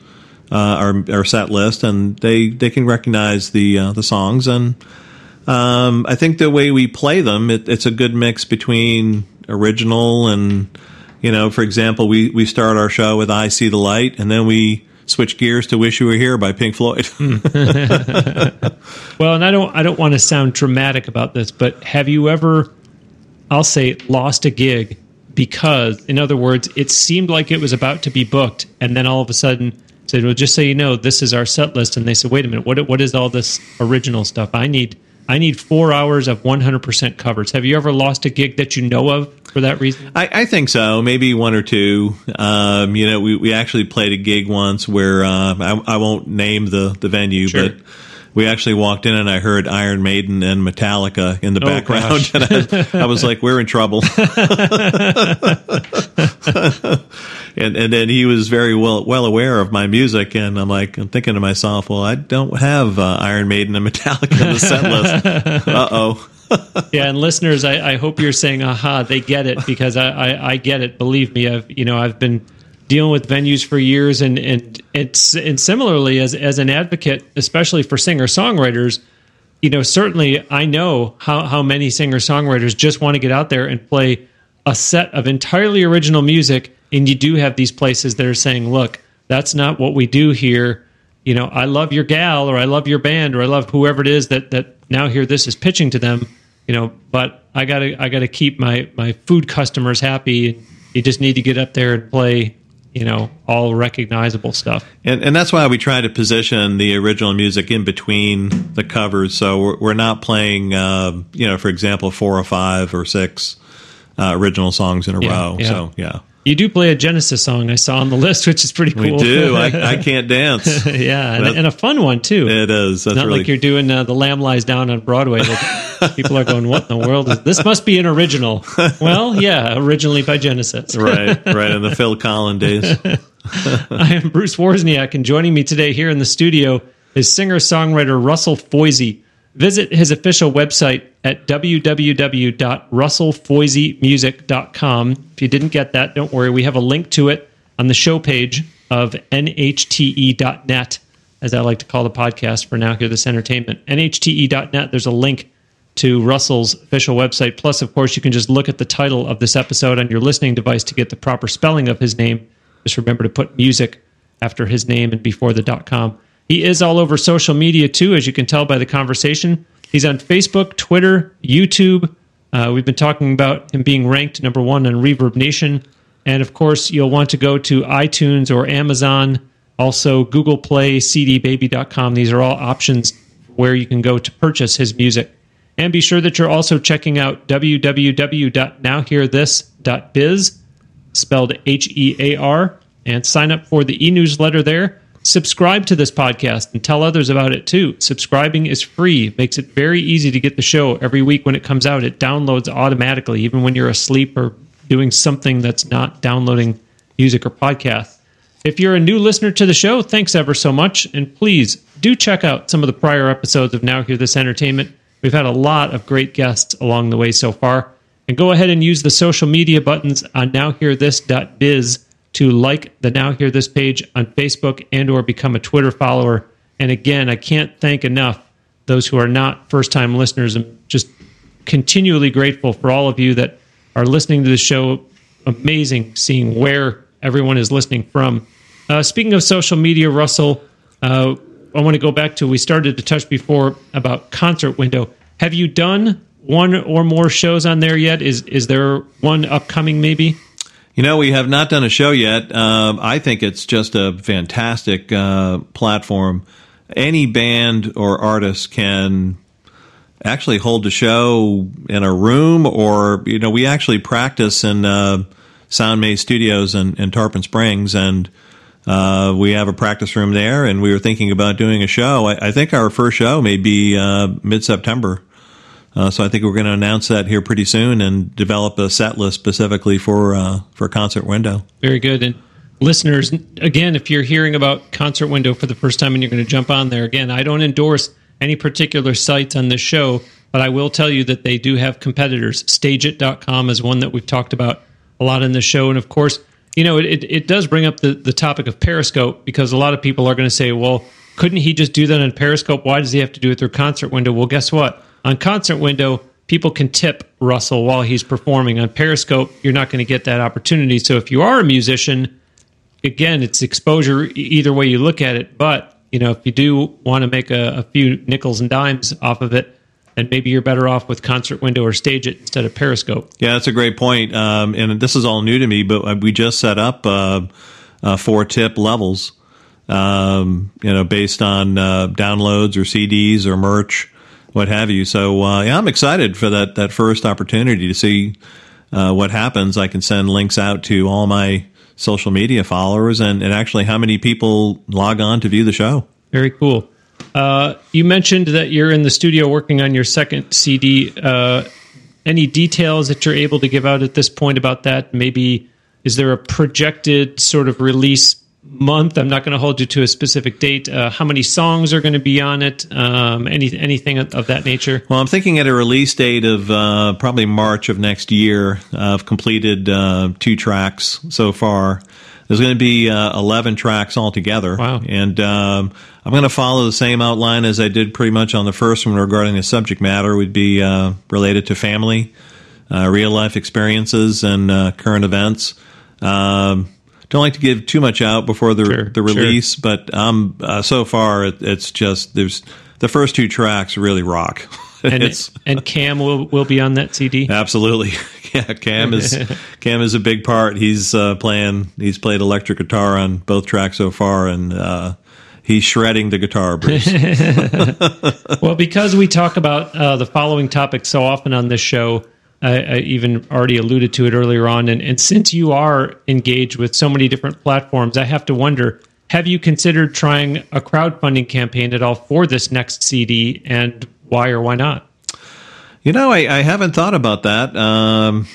Speaker 2: uh, our, our set list, and they they can recognize the uh, the songs. And um, I think the way we play them, it, it's a good mix between original and you know, for example, we we start our show with "I See the Light," and then we switch gears to "Wish You Were Here" by Pink Floyd.
Speaker 1: well, and I don't I don't want to sound dramatic about this, but have you ever, I'll say, lost a gig because, in other words, it seemed like it was about to be booked, and then all of a sudden said, "Well, just so you know, this is our set list." And they said, "Wait a minute, what what is all this original stuff? I need I need four hours of 100% covers." Have you ever lost a gig that you know of for that reason?
Speaker 2: I, I think so, maybe one or two. Um, you know, we we actually played a gig once where uh, I, I, won't name the the venue, sure. but we actually walked in and I heard Iron Maiden and Metallica in the oh, background, and I, I, was like, "We're in trouble." and and then he was very well well aware of my music, and I'm like, I'm thinking to myself, well, I don't have uh, Iron Maiden and Metallica in the set list. uh oh.
Speaker 1: yeah, and listeners, I, I, hope you're saying, "Aha!" They get it because I, I, I get it. Believe me, I've you know I've been dealing with venues for years, and and it's and similarly as as an advocate, especially for singer songwriters, you know, certainly I know how how many singer songwriters just want to get out there and play a set of entirely original music and you do have these places that are saying, look, that's not what we do here. You know, I love your gal or I love your band or I love whoever it is that that now here this is pitching to them, you know, but I gotta I gotta keep my my food customers happy. You just need to get up there and play you know all recognizable stuff.
Speaker 2: And and that's why we try to position the original music in between the covers. So we're, we're not playing uh, you know for example four or five or six uh, original songs in a yeah, row. Yeah. so yeah
Speaker 1: you do play a Genesis song I saw on the list, which is pretty cool.
Speaker 2: We do. I, I can't dance.
Speaker 1: yeah, and, and, a fun one too.
Speaker 2: It is.
Speaker 1: That's Not really... like you're doing uh, the Lamb Lies Down on Broadway. people are going, "What in the world is this? Must be an original." well, yeah, originally by Genesis.
Speaker 2: right, right in the Phil Collins days.
Speaker 1: I am Bruce Wozniak, and joining me today here in the studio is singer songwriter Russell Foisy. Visit his official website at www.russellfoisymusic.com. If you didn't get that, don't worry. We have a link to it on the show page of nhte.net. as I like to call the podcast for now, hear this entertainment. NHTE.net, there's a link to Russell's official website. Plus, of course, you can just look at the title of this episode on your listening device to get the proper spelling of his name. Just remember to put music after his name and before the dot .com. He is all over social media too, as you can tell by the conversation. He's on Facebook, Twitter, YouTube. Uh, we've been talking about him being ranked number one on Reverb Nation. And of course, you'll want to go to iTunes or Amazon, also Google Play, cdbaby.com. These are all options where you can go to purchase his music. And be sure that you're also checking out www.nowhearthis.biz, spelled H E A R, and sign up for the e newsletter there. Subscribe to this podcast and tell others about it too. Subscribing is free, makes it very easy to get the show every week when it comes out. It downloads automatically, even when you're asleep or doing something that's not downloading music or podcasts. If you're a new listener to the show, thanks ever so much. And please do check out some of the prior episodes of Now Hear This Entertainment. We've had a lot of great guests along the way so far. And go ahead and use the social media buttons on nowhearthis.biz to like the Now Hear This page on Facebook and or become a Twitter follower. And again, I can't thank enough those who are not first-time listeners. I'm just continually grateful for all of you that are listening to the show. Amazing seeing where everyone is listening from. Uh, speaking of social media, Russell, uh, I want to go back to we started to touch before about concert window. Have you done one or more shows on there yet? Is is there one upcoming maybe?
Speaker 2: You know, we have not done a show yet. Um, I think it's just a fantastic uh, platform. Any band or artist can actually hold a show in a room, or you know, we actually practice in uh, Sound Maze Studios in, in Tarpon Springs, and uh, we have a practice room there, and we were thinking about doing a show. I, I think our first show may be uh, mid September. Uh, so I think we're going to announce that here pretty soon and develop a set list specifically for uh, for concert window.
Speaker 1: Very good. And listeners, again, if you're hearing about concert window for the first time and you're going to jump on there, again, I don't endorse any particular sites on this show, but I will tell you that they do have competitors. Stageit.com is one that we've talked about a lot in the show, and of course, you know, it, it does bring up the, the topic of Periscope because a lot of people are going to say, well, couldn't he just do that on Periscope? Why does he have to do it through concert window? Well, guess what? On concert window, people can tip Russell while he's performing. On Periscope, you're not going to get that opportunity. So if you are a musician, again, it's exposure either way you look at it. But you know, if you do want to make a, a few nickels and dimes off of it, and maybe you're better off with concert window or stage it instead of Periscope.
Speaker 2: Yeah, that's a great point. Um, and this is all new to me, but we just set up uh, uh, four tip levels. Um, you know, based on uh, downloads or CDs or merch what have you. So uh, yeah, I'm excited for that that first opportunity to see uh, what happens. I can send links out to all my social media followers and, and actually how many people log on to view the show.
Speaker 1: Very cool. Uh, you mentioned that you're in the studio working on your second CD. Uh, any details that you're able to give out at this point about that? Maybe is there a projected sort of release month. I'm not going to hold you to a specific date. Uh, how many songs are going to be on it? Um, any anything of that nature?
Speaker 2: Well, I'm thinking at a release date of uh, probably March of next year. Uh, I've completed uh, two tracks so far. There's going to be uh, 11 tracks altogether.
Speaker 1: Wow.
Speaker 2: And um, I'm going to follow the same outline as I did pretty much on the first one regarding the subject matter. Would be uh, related to family, real life experiences, and current events. Um, don't like to give too much out before the sure, the release, sure. but um, uh, so far it, it's just there's the first two tracks really rock.
Speaker 1: and, it's and Cam will will be on that CD.
Speaker 2: Absolutely, yeah. Cam is Cam is a big part. He's uh, playing. He's played electric guitar on both tracks so far, and uh, he's shredding the guitar, Bruce.
Speaker 1: well, because we talk about uh, the following topic so often on this show, I, I, even already alluded to it earlier on. And, and since you are engaged with so many different platforms, I have to wonder have you considered trying a crowdfunding campaign at all for this next CD and why or why not?
Speaker 2: You know, I, I haven't thought about that. Um,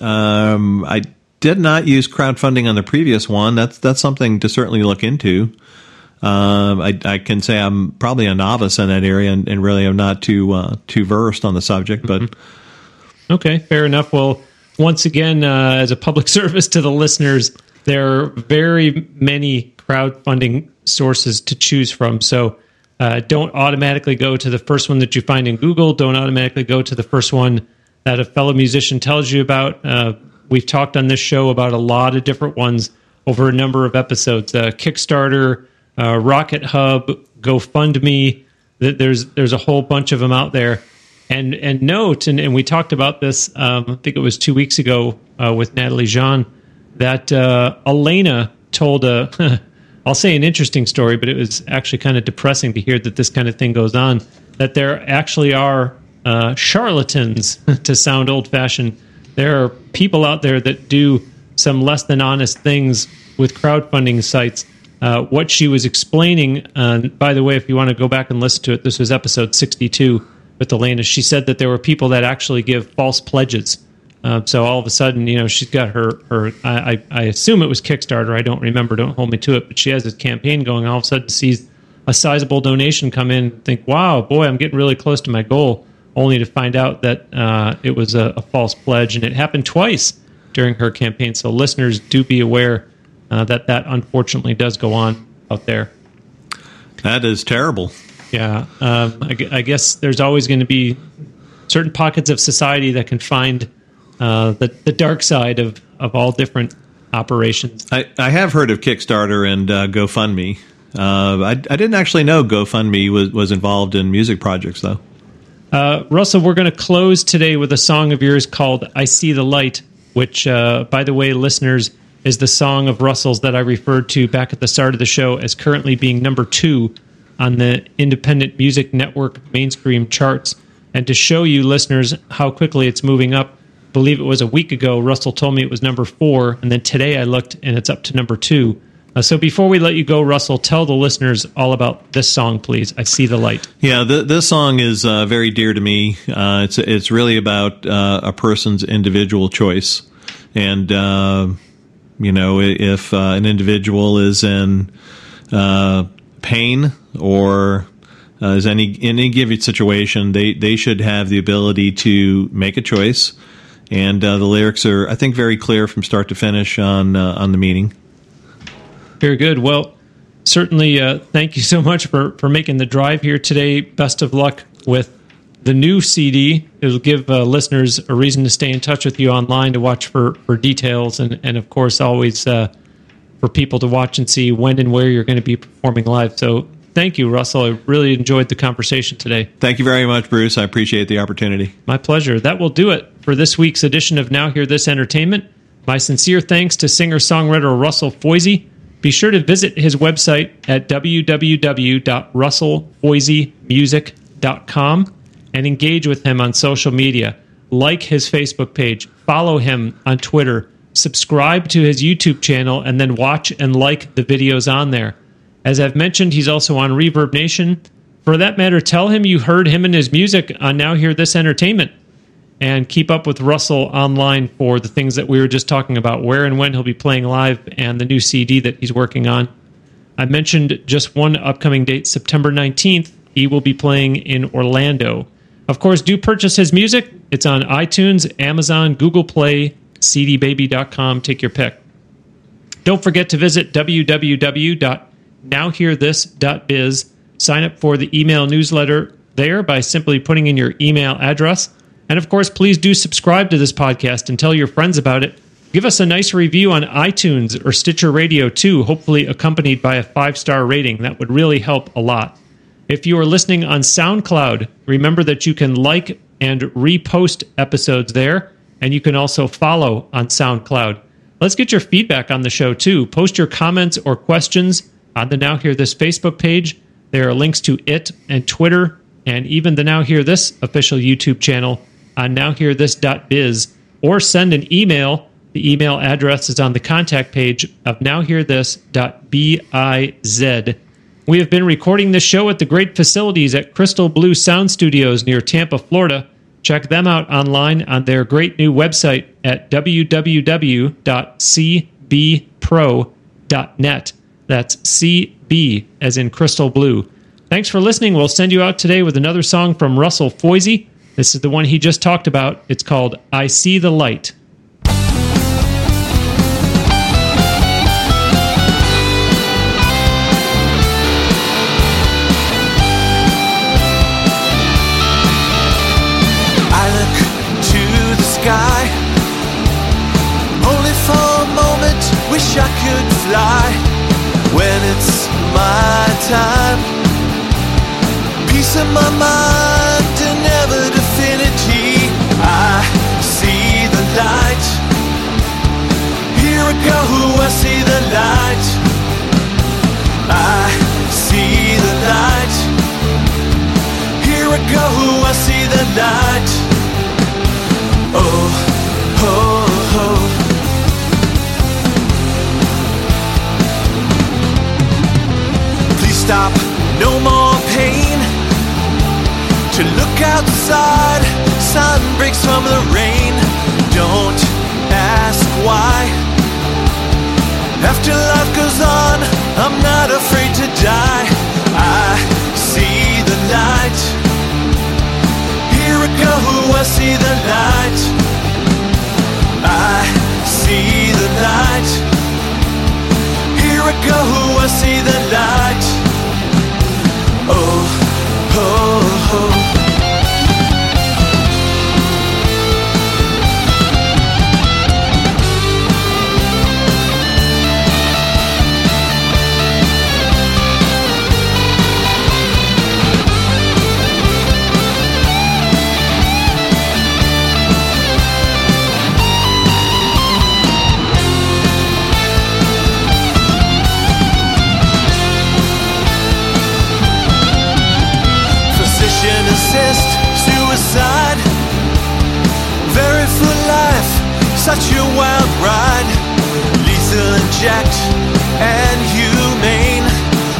Speaker 2: um, I did not use crowdfunding on the previous one. That's that's something to certainly look into. Um, I, I, can say I'm probably a novice in that area and, and really am not too uh, too versed on the subject, but. Mm-hmm
Speaker 1: Okay, fair enough. Well, once again, uh, as a public service to the listeners, there are very many crowdfunding sources to choose from. So uh, don't automatically go to the first one that you find in Google. Don't automatically go to the first one that a fellow musician tells you about. Uh, we've talked on this show about a lot of different ones over a number of episodes. Uh, Kickstarter, uh, Rocket Hub, GoFundMe. There's there's a whole bunch of them out there. And and note, and, and we talked about this. Um, I think it was two weeks ago uh, with Natalie Jean that uh, Elena told a I'll say an interesting story, but it was actually kind of depressing to hear that this kind of thing goes on. That there actually are uh, charlatans, to sound old fashioned. There are people out there that do some less than honest things with crowdfunding sites. Uh, what she was explaining, uh, by the way, if you want to go back and listen to it, this was episode 62 with Elena. She said that there were people that actually give false pledges uh, so all of a sudden, you know, she's got her her. I, I assume it was Kickstarter. I don't remember. Don't hold me to it. But she has this campaign going. All of a sudden, sees a sizable donation come in. Think, wow, boy, I'm getting really close to my goal. Only to find out that uh, it was a, a, false pledge, and it happened twice during her campaign. So listeners, do be aware uh, that that unfortunately does go on out there.
Speaker 2: That is terrible.
Speaker 1: Yeah, um, I, I guess there's always going to be certain pockets of society that can find uh, the the dark side of of all different operations.
Speaker 2: I, I have heard of Kickstarter and uh, GoFundMe. Uh, I, I didn't actually know GoFundMe was, was involved in music projects, though.
Speaker 1: Uh, Russell, we're going to close today with a song of yours called I See the Light, which, uh, by the way, listeners, is the song of Russell's that I referred to back at the start of the show as currently being number two on the Independent Music Network mainstream charts. And to show you, listeners, how quickly it's moving up, believe it was a week ago, Russell told me it was number four, and then today I looked and it's up to number two. Uh, so before we let you go, Russell, tell the listeners all about this song, please. I see the light.
Speaker 2: Yeah, the, this song is uh, very dear to me. Uh, it's it's really about uh, a person's individual choice, and uh, you know if uh, an individual is in pain or is any in any given situation, they they should have the ability to make a choice and uh, the lyrics are, I think, very clear from start to finish on uh, on the meaning.
Speaker 1: Very good. Well, certainly, uh, thank you so much for for making the drive here today. Best of luck with the new CD. It'll give uh, listeners a reason to stay in touch with you online to watch for for details, and and of course, always uh, for people to watch and see when and where you're going to be performing live. So thank you, Russell. I really enjoyed the conversation today.
Speaker 2: Thank you very much, Bruce. I appreciate the opportunity.
Speaker 1: My pleasure. That will do it for this week's edition of Now Hear This Entertainment. My sincere thanks to singer songwriter Russell Foisy. Be sure to visit his website at www.russellfoisymusic.com and engage with him on social media. Like his Facebook page, follow him on Twitter, subscribe to his YouTube channel, and then watch and like the videos on there. As I've mentioned, he's also on Reverb Nation. For that matter, tell him you heard him and his music on Now Hear This Entertainment. And keep up with Russell online for the things that we were just talking about, where and when he'll be playing live, and the new CD that he's working on. I mentioned just one upcoming date, September 19th. He will be playing in Orlando. Of course, do purchase his music. It's on iTunes, Amazon, Google Play, cdbaby.com. Take your pick. Don't forget to visit www nowhearthis.biz. Sign up for the email newsletter there by simply putting in your email address. And of course, please do subscribe to this podcast and tell your friends about it. Give us a nice review on iTunes or Stitcher Radio too, hopefully accompanied by a five star rating. That would really help a lot. If you are listening on SoundCloud, remember that you can like and repost episodes there, and you can also follow on SoundCloud. Let's get your feedback on the show too. Post your comments or questions on the Now Hear This Facebook page. There are links to it and Twitter and even the Now Hear This official YouTube channel on nowhearthis.biz or send an email. The email address is on the contact page of nowhearthis.biz. We have been recording this show at the great facilities at Crystal Blue Sound Studios near Tampa, Florida. Check them out online on their great new website at www.cbpro.net. That's CB as in crystal blue. Thanks for listening. We'll send you out today with another song from Russell Foisy. This is the one he just talked about. It's called I See the Light.
Speaker 3: I could fly when it's my time. Peace of my mind and never infinity. I see the light. Here I go, I see the light. I see the light. Here I go, I see the light. Oh, oh. Stop, no more pain. To look outside, sun breaks from the rain. Don't ask why. After life goes on, I'm not afraid to die. I see the light. Here I go, I see the light. I see the light. Here I go, I see the light. Oh, oh, oh. Assist suicide. Very full life, such a wild ride. Lethal inject and humane.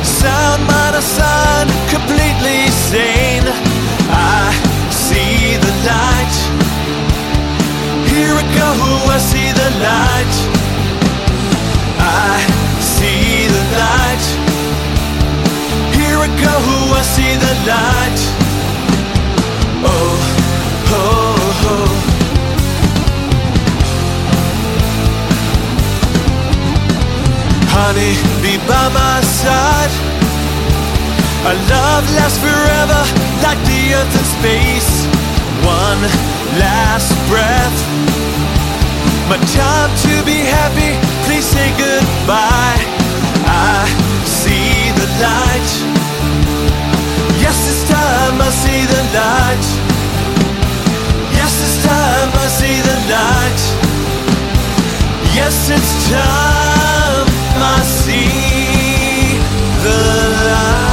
Speaker 3: Sound mind aside, completely sane. I see the light. Here I go, I see the light. I see the light. Here I go, I see the light. Honey, be by my side. Our love lasts forever, like the earth and space. One last breath. My time to be happy, please say goodbye. I see the light. Yes, this time I see the light. Yes, this time I see the light. Yes, it's time must see the light.